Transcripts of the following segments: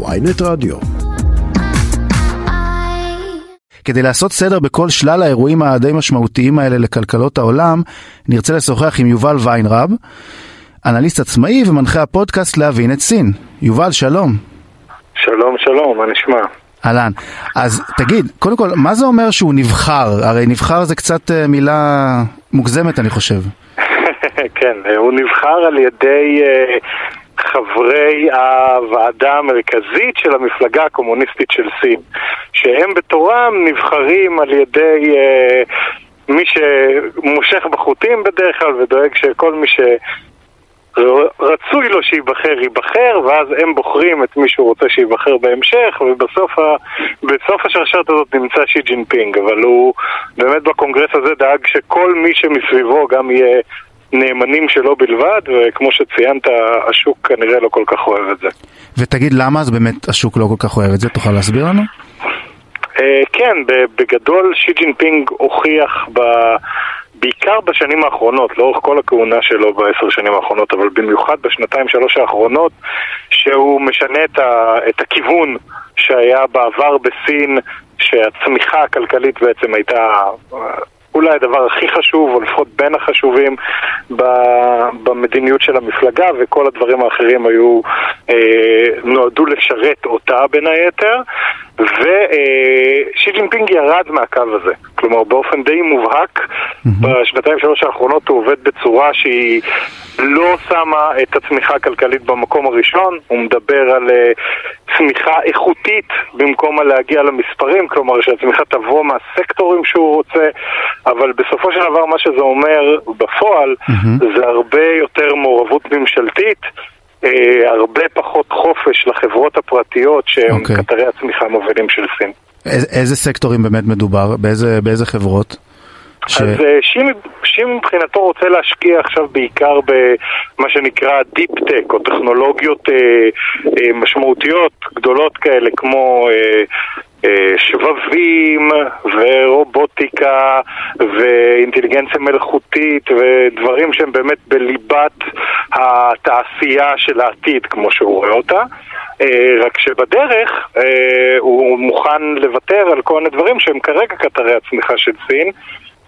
ויינט רדיו. כדי לעשות סדר בכל שלל האירועים הדי משמעותיים האלה לכלכלות העולם, נרצה לשוחח עם יובל ויינרב, אנליסט עצמאי ומנחה הפודקאסט להבין את סין. יובל, שלום. שלום, שלום, מה נשמע? אהלן. אז תגיד, קודם כל, מה זה אומר שהוא נבחר? הרי נבחר זה קצת אה, מילה מוגזמת, אני חושב. כן, הוא נבחר על ידי אה, חברי הוועדה המרכזית של המפלגה הקומוניסטית של סין, שהם בתורם נבחרים על ידי אה, מי שמושך בחוטים בדרך כלל ודואג שכל מי ש... רצוי לו שייבחר, ייבחר, ואז הם בוחרים את מי שהוא רוצה שייבחר בהמשך, ובסוף ה... השרשרת הזאת נמצא שי ג'ינפינג, אבל הוא באמת בקונגרס הזה דאג שכל מי שמסביבו גם יהיה נאמנים שלו בלבד, וכמו שציינת, השוק כנראה לא כל כך אוהב את זה. ותגיד, למה אז באמת השוק לא כל כך אוהב את זה? תוכל להסביר לנו? אה, כן, בגדול שי ג'ינפינג הוכיח ב... בעיקר בשנים האחרונות, לאורך כל הכהונה שלו בעשר שנים האחרונות, אבל במיוחד בשנתיים שלוש האחרונות, שהוא משנה את, ה, את הכיוון שהיה בעבר בסין, שהצמיחה הכלכלית בעצם הייתה אולי הדבר הכי חשוב, או לפחות בין החשובים במדיניות של המפלגה, וכל הדברים האחרים היו, אה, נועדו לשרת אותה בין היתר, ושי ג'ינפינג ירד מהקו הזה. כלומר, באופן די מובהק, mm-hmm. בשנתיים שלוש האחרונות הוא עובד בצורה שהיא לא שמה את הצמיחה הכלכלית במקום הראשון, הוא מדבר על אה, צמיחה איכותית במקום על להגיע למספרים, כלומר שהצמיחה תבוא מהסקטורים שהוא רוצה, אבל בסופו של דבר מה שזה אומר בפועל mm-hmm. זה הרבה יותר מעורבות ממשלתית. Uh, הרבה פחות חופש לחברות הפרטיות שהם okay. אוקיי. קטרי הצמיחה המובילים של סין. איזה סקטורים באמת מדובר? באיזה, באיזה חברות? ש... אז אה, שי מבחינתו רוצה להשקיע עכשיו בעיקר במה שנקרא Deep Tech, או טכנולוגיות אה, אה, משמעותיות גדולות כאלה כמו אה, אה, שבבים ורובוטיקה ואינטליגנציה מלאכותית ודברים שהם באמת בליבת התעשייה של העתיד, כמו שהוא רואה אותה. Uh, רק שבדרך uh, הוא מוכן לוותר על כל מיני דברים שהם כרגע קטרי הצמיחה של סין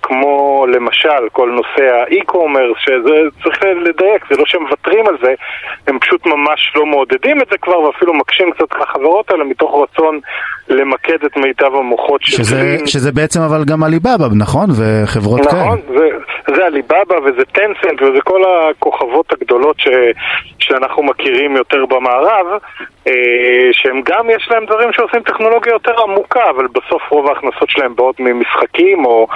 כמו למשל כל נושא האי-קומרס, שזה צריך לדייק, זה לא שהם מוותרים על זה, הם פשוט ממש לא מעודדים את זה כבר ואפילו מקשים קצת את החברות האלה מתוך רצון למקד את מיטב המוחות של שזה, שזה בעצם אבל גם עליבאבא, נכון? וחברות נכון, כאלה. נכון, זה, זה עליבאבא וזה טנסנט וזה כל הכוכבות הגדולות ש, שאנחנו מכירים יותר במערב, אה, שהם גם יש להם דברים שעושים טכנולוגיה יותר עמוקה, אבל בסוף רוב ההכנסות שלהם באות ממשחקים או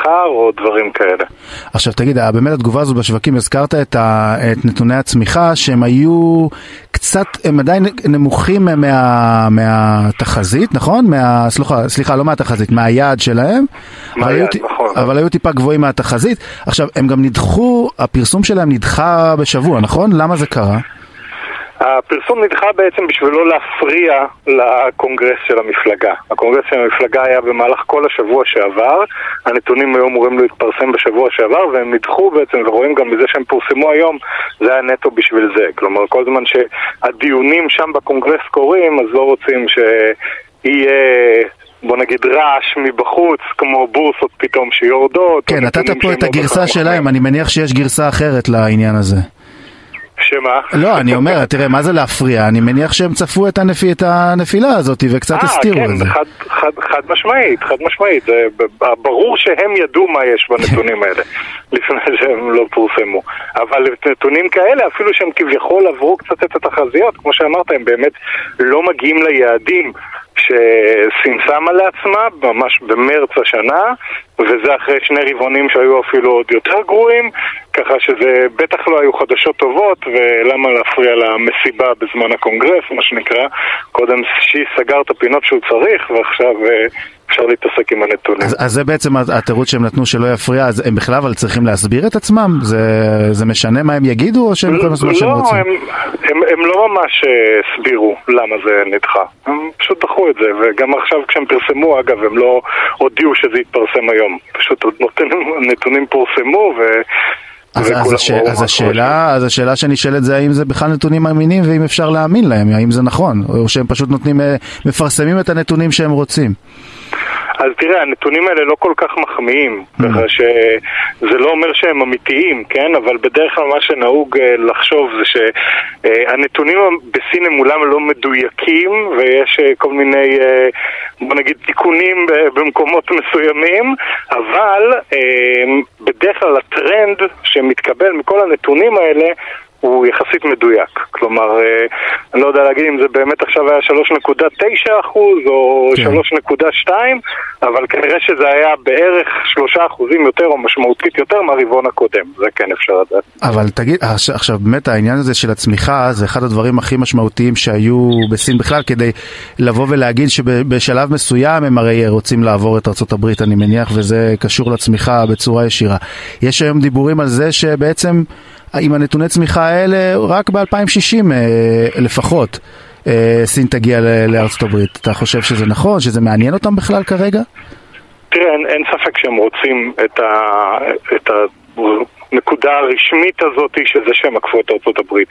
מסחר או דברים כאלה. עכשיו תגיד, באמת התגובה הזו בשווקים, הזכרת את, ה, את נתוני הצמיחה שהם היו קצת, הם עדיין נמוכים מה, מהתחזית, נכון? מה, סליחה, סליחה, לא מהתחזית, מהיעד שלהם. מהיעד, אבל, היו, נכון. אבל היו טיפה גבוהים מהתחזית. עכשיו, הם גם נדחו, הפרסום שלהם נדחה בשבוע, נכון? למה זה קרה? הפרסום נדחה בעצם בשביל לא להפריע לקונגרס של המפלגה. הקונגרס של המפלגה היה במהלך כל השבוע שעבר, הנתונים היו אמורים להתפרסם בשבוע שעבר והם נדחו בעצם, ורואים גם מזה שהם פורסמו היום, זה היה נטו בשביל זה. כלומר, כל זמן שהדיונים שם בקונגרס קורים, אז לא רוצים שיהיה... בוא נגיד רעש מבחוץ, כמו בורסות פתאום שיורדות. כן, נתת פה את הגרסה שלהם, אני מניח שיש גרסה אחרת לעניין הזה. שמה? לא, אני אומר, תראה, מה זה להפריע? אני מניח שהם צפו את, הנפי, את הנפילה הזאת וקצת 아, אה, הסתירו כן, את זה. חד, חד, חד משמעית, חד משמעית. זה ברור שהם ידעו מה יש בנתונים האלה, לפני שהם לא פורסמו. אבל נתונים כאלה, אפילו שהם כביכול עברו קצת את התחזיות, כמו שאמרת, הם באמת לא מגיעים ליעדים. שסין שמה לעצמה ממש במרץ השנה, וזה אחרי שני רבעונים שהיו אפילו עוד יותר גרועים, ככה שזה בטח לא היו חדשות טובות, ולמה להפריע למסיבה בזמן הקונגרס, מה שנקרא. קודם שי סגר את הפינות שהוא צריך, ועכשיו אה, אפשר להתעסק עם הנתונים. אז, אז זה בעצם התירוץ שהם נתנו שלא יפריע, אז הם בכלל אבל צריכים להסביר את עצמם? זה, זה משנה מה הם יגידו, או שהם יכולים לעשות מה שהם רוצים? לא, הם, הם, הם לא ממש אה, הסבירו למה זה נדחה. הם פשוט דחו את זה, וגם עכשיו כשהם פרסמו, אגב, הם לא הודיעו שזה יתפרסם היום. פשוט נותנים, נתונים פורסמו, ו... אז, אז, הש... אז, השאלה, אז השאלה שנשאלת זה האם זה בכלל נתונים אמינים ואם אפשר להאמין להם, האם זה נכון, או שהם פשוט נותנים, אה, מפרסמים את הנתונים שהם רוצים. אז תראה, הנתונים האלה לא כל כך מחמיאים, mm. ככה שזה לא אומר שהם אמיתיים, כן? אבל בדרך כלל מה שנהוג אה, לחשוב זה שהנתונים בסין הם אולם לא מדויקים ויש אה, כל מיני, אה, בוא נגיד, תיקונים במקומות מסוימים, אבל בדרך כלל הטרנד שמתקבל מכל הנתונים האלה הוא יחסית מדויק. כלומר, אה, אני לא יודע להגיד אם זה באמת עכשיו היה 3.9 אחוז או כן. 3.2, אבל כנראה שזה היה בערך 3 אחוזים יותר או משמעותית יותר מהרבעון הקודם, זה כן אפשר לדעת. אבל תגיד, עכשיו באמת העניין הזה של הצמיחה זה אחד הדברים הכי משמעותיים שהיו בסין בכלל, כדי לבוא ולהגיד שבשלב מסוים הם הרי רוצים לעבור את ארה"ב, אני מניח, וזה קשור לצמיחה בצורה ישירה. יש היום דיבורים על זה שבעצם... עם הנתוני צמיחה האלה רק ב-2060 אה, לפחות אה, סין תגיע לארצות הברית. אתה חושב שזה נכון? שזה מעניין אותם בכלל כרגע? תראה, אין, אין ספק שהם רוצים את, ה, את הנקודה הרשמית הזאת של זה שהם עקפו את ארצות הברית.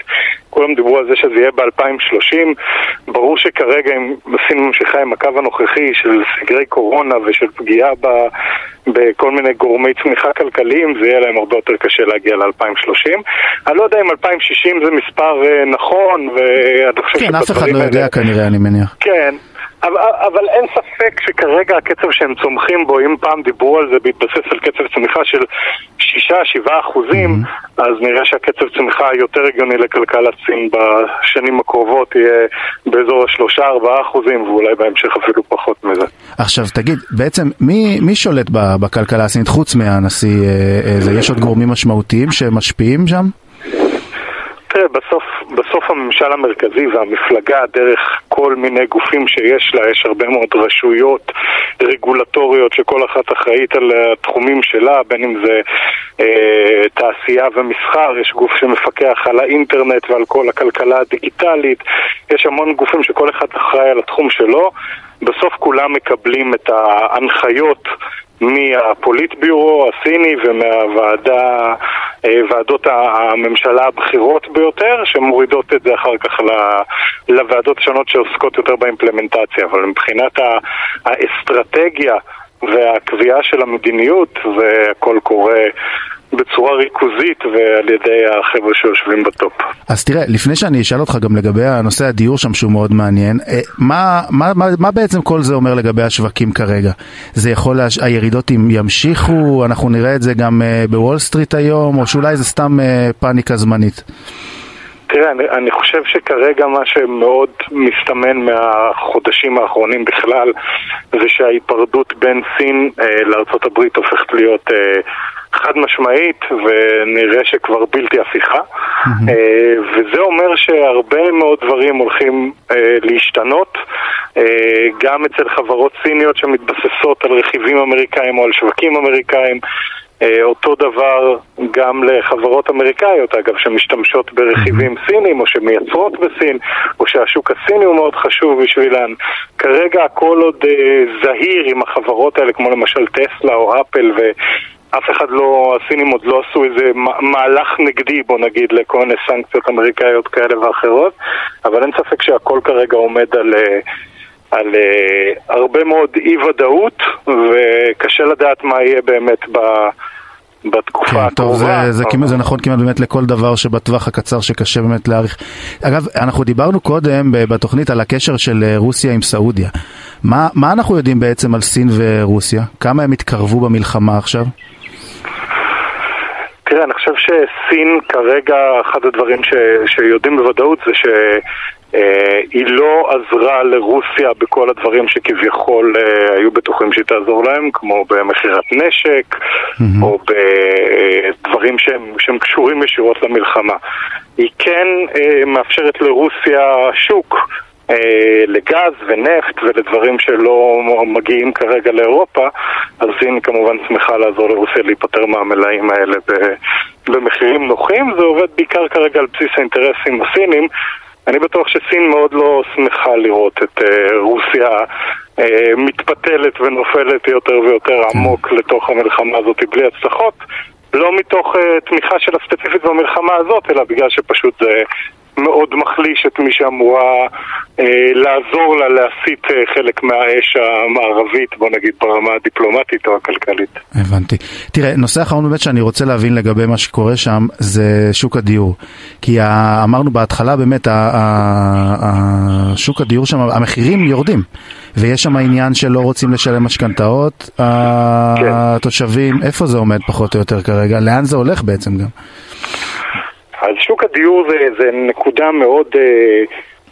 כולם דיברו על זה שזה יהיה ב-2030. ברור שכרגע אם סין ממשיכה עם הקו הנוכחי של סגרי קורונה ושל פגיעה ב, בכל מיני גורמי צמיחה כלכליים, זה יהיה להם הרבה יותר קשה להגיע ל-2030. אני לא יודע אם 2060 זה מספר uh, נכון, ואני חושב כן, אף אחד לא יודע. כנראה, אני מניח. כן. אבל, אבל אין ספק שכרגע הקצב שהם צומחים בו, אם פעם דיברו על זה בהתבסס על קצב צמיחה של 6-7 אחוזים, mm-hmm. אז נראה שהקצב צמיחה היותר הגיוני לכלכלת סין בשנים הקרובות יהיה באזור ה-3-4 אחוזים, ואולי בהמשך אפילו פחות מזה. עכשיו תגיד, בעצם מי, מי שולט בכלכלה הסינית חוץ מהנשיא, אה, אה, יש עוד גורמים משמעותיים שמשפיעים שם? בסוף, בסוף הממשל המרכזי והמפלגה, דרך כל מיני גופים שיש לה, יש הרבה מאוד רשויות רגולטוריות שכל אחת אחראית על התחומים שלה, בין אם זה אה, תעשייה ומסחר, יש גוף שמפקח על האינטרנט ועל כל הכלכלה הדיגיטלית, יש המון גופים שכל אחד אחראי על התחום שלו. בסוף כולם מקבלים את ההנחיות מהפוליטביורו הסיני ומהוועדה, ועדות הממשלה הבכירות ביותר, שמורידות את זה אחר כך לוועדות השונות שעוסקות יותר באימפלמנטציה. אבל מבחינת האסטרטגיה והקביעה של המדיניות, והכל קורה בצורה ריכוזית ועל ידי החבר'ה שיושבים בטופ. אז תראה, לפני שאני אשאל אותך גם לגבי הנושא הדיור שם שהוא מאוד מעניין, אה, מה, מה, מה, מה בעצם כל זה אומר לגבי השווקים כרגע? זה יכול, להש... הירידות ימשיכו, אנחנו נראה את זה גם אה, בוול סטריט היום, או שאולי זה סתם אה, פאניקה זמנית? תראה, אני, אני חושב שכרגע מה שמאוד מסתמן מהחודשים האחרונים בכלל זה שההיפרדות בין סין אה, הברית הופכת להיות אה, חד משמעית ונראה שכבר בלתי הפיכה mm-hmm. וזה אומר שהרבה מאוד דברים הולכים אה, להשתנות אה, גם אצל חברות סיניות שמתבססות על רכיבים אמריקאים או על שווקים אמריקאים אותו דבר גם לחברות אמריקאיות, אגב, שמשתמשות ברכיבים סינים או שמייצרות בסין, או שהשוק הסיני הוא מאוד חשוב בשבילן. כרגע הכל עוד אה, זהיר עם החברות האלה, כמו למשל טסלה או אפל, ואף אחד לא, הסינים עוד לא עשו איזה מהלך נגדי, בוא נגיד, לכל מיני סנקציות אמריקאיות כאלה ואחרות, אבל אין ספק שהכל כרגע עומד על... אה, על uh, הרבה מאוד אי ודאות וקשה לדעת מה יהיה באמת ב, בתקופה כן, טוב, הקרובה. זה, זה, כמעט, זה נכון כמעט באמת לכל דבר שבטווח הקצר שקשה באמת להעריך. אגב, אנחנו דיברנו קודם בתוכנית על הקשר של אה, רוסיה עם סעודיה. מה, מה אנחנו יודעים בעצם על סין ורוסיה? כמה הם התקרבו במלחמה עכשיו? תראה, אני חושב שסין כרגע, אחד הדברים ש, שיודעים בוודאות זה שהיא אה, לא עזרה לרוסיה בכל הדברים שכביכול אה, היו בטוחים שהיא תעזור להם, כמו במכירת נשק, mm-hmm. או בדברים שהם, שהם קשורים ישירות למלחמה. היא כן אה, מאפשרת לרוסיה שוק. אה, לגז ונפט ולדברים שלא מגיעים כרגע לאירופה, אז סין כמובן שמחה לעזור לרוסיה להיפטר מהמלאים האלה במחירים נוחים. זה עובד בעיקר כרגע על בסיס האינטרסים הסינים. אני בטוח שסין מאוד לא שמחה לראות את uh, רוסיה uh, מתפתלת ונופלת יותר ויותר עמוק לתוך המלחמה הזאת בלי הצלחות. לא מתוך uh, תמיכה שלה ספציפית במלחמה הזאת, אלא בגלל שפשוט זה מאוד מחליש את מי שאמורה אה, לעזור לה להסיט אה, חלק מהאש המערבית, בוא נגיד ברמה הדיפלומטית או הכלכלית. הבנתי. תראה, נושא אחרון באמת שאני רוצה להבין לגבי מה שקורה שם זה שוק הדיור. כי ה, אמרנו בהתחלה באמת, ה, ה, ה, שוק הדיור שם, המחירים יורדים. ויש שם עניין שלא רוצים לשלם משכנתאות, כן. התושבים, איפה זה עומד פחות או יותר כרגע? לאן זה הולך בעצם גם? אז שוק הדיור זה, זה נקודה מאוד, אה,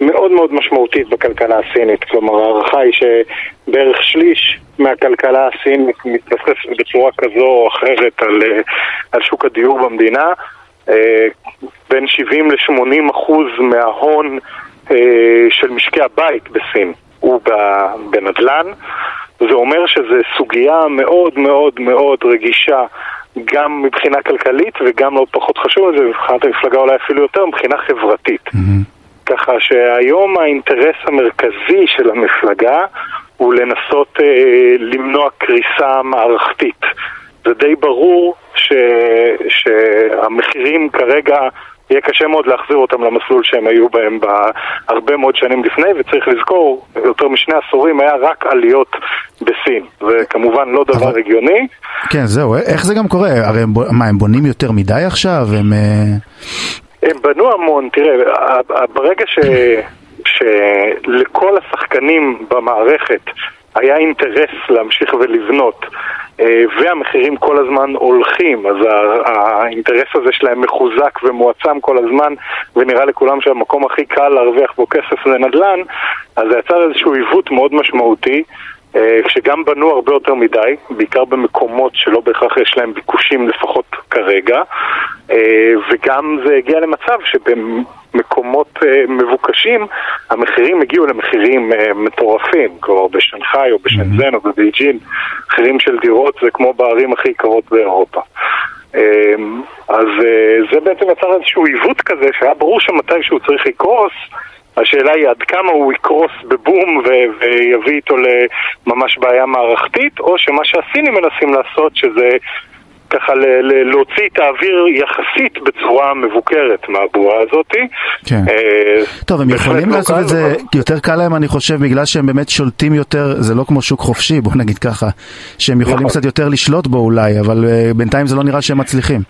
מאוד מאוד משמעותית בכלכלה הסינית. כלומר, ההערכה היא שבערך שליש מהכלכלה הסינית מתבססת בצורה כזו או אחרת על, אה, על שוק הדיור במדינה. אה, בין 70 ל-80 אחוז מההון של משקי הבית בסין הוא בנדל"ן. זה אומר שזו סוגיה מאוד מאוד מאוד רגישה גם מבחינה כלכלית וגם לא פחות חשוב מזה, מבחינת המפלגה אולי אפילו יותר, מבחינה חברתית. Mm-hmm. ככה שהיום האינטרס המרכזי של המפלגה הוא לנסות אה, למנוע קריסה מערכתית. זה די ברור ש, שהמחירים כרגע יהיה קשה מאוד להחזיר אותם למסלול שהם היו בהם בהרבה מאוד שנים לפני, וצריך לזכור, יותר משני עשורים היה רק עליות בסין, וכמובן לא דבר אבל... הגיוני. כן, זהו, איך זה גם קורה? הרי הם, מה, הם בונים יותר מדי עכשיו? הם... אה, הם בנו המון, תראה, ברגע ש... שלכל השחקנים במערכת היה אינטרס להמשיך ולבנות אה, והמחירים כל הזמן הולכים, אז האינטרס הזה שלהם מחוזק ומועצם כל הזמן ונראה לכולם שהמקום הכי קל להרוויח בו כסף זה נדל"ן, אז זה יצר איזשהו עיוות מאוד משמעותי אה, שגם בנו הרבה יותר מדי, בעיקר במקומות שלא בהכרח יש להם ביקושים לפחות כרגע, אה, וגם זה הגיע למצב שבמקומות אה, מבוקשים המחירים הגיעו למחירים מטורפים, כלומר בשנגחאי או בשנזן או בבייג'ין, מחירים של דירות זה כמו בערים הכי יקרות באירופה. אז זה בעצם יצר איזשהו עיוות כזה שהיה ברור שמתישהו צריך לקרוס השאלה היא עד כמה הוא יקרוס בבום ו- ויביא איתו לממש בעיה מערכתית, או שמה שהסינים מנסים לעשות, שזה ככה ל- ל- להוציא את האוויר יחסית בצורה מבוקרת מהבועה הזאת. כן. אה, טוב, הם יכולים לא לעשות את זה, יותר קל להם אני חושב, בגלל שהם באמת שולטים יותר, זה לא כמו שוק חופשי, בוא נגיד ככה, שהם יכולים נכון. קצת יותר לשלוט בו אולי, אבל uh, בינתיים זה לא נראה שהם מצליחים.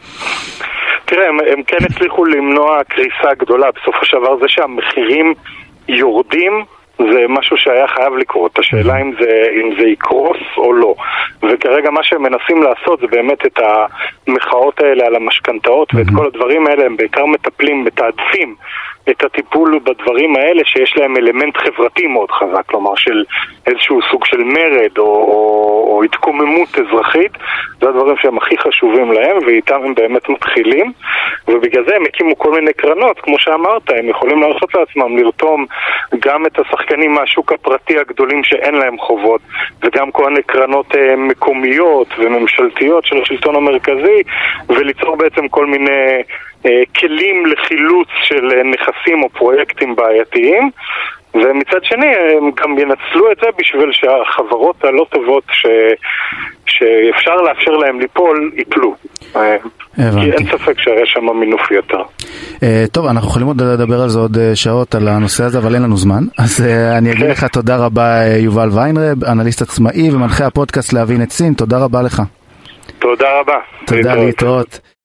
תראה, הם, הם כן הצליחו למנוע קריסה גדולה. בסופו של דבר זה שהמחירים יורדים זה משהו שהיה חייב לקרות. השאלה אם זה, אם זה יקרוס או לא. וכרגע מה שהם מנסים לעשות זה באמת את המחאות האלה על המשכנתאות ואת כל הדברים האלה, הם בעיקר מטפלים, מתעדפים את הטיפול בדברים האלה שיש להם אלמנט חברתי מאוד חזק, כלומר של איזשהו סוג של מרד או, או, או התקוממות אזרחית, זה הדברים שהם הכי חשובים להם ואיתם הם באמת מתחילים ובגלל זה הם הקימו כל מיני קרנות, כמו שאמרת, הם יכולים להרשות לעצמם לרתום גם את השחקנים מהשוק הפרטי הגדולים שאין להם חובות וגם כל מיני קרנות אה, מקומיות וממשלתיות של השלטון המרכזי וליצור בעצם כל מיני כלים לחילוץ של אה, נכסים או פרויקטים בעייתיים ומצד שני הם גם ינצלו את זה בשביל שהחברות הלא טובות ש... שאפשר לאפשר להם ליפול, ייפלו. אה, הבנתי. כי אין ספק שיש שם מינוף יותר. טוב, אנחנו יכולים עוד לדבר על זה עוד שעות, על הנושא הזה, אבל אין לנו זמן. אז אני אגיד כן. לך תודה רבה, יובל ויינרב, אנליסט עצמאי ומנחה הפודקאסט להבין את סין, תודה רבה לך. תודה רבה. תודה להתראות.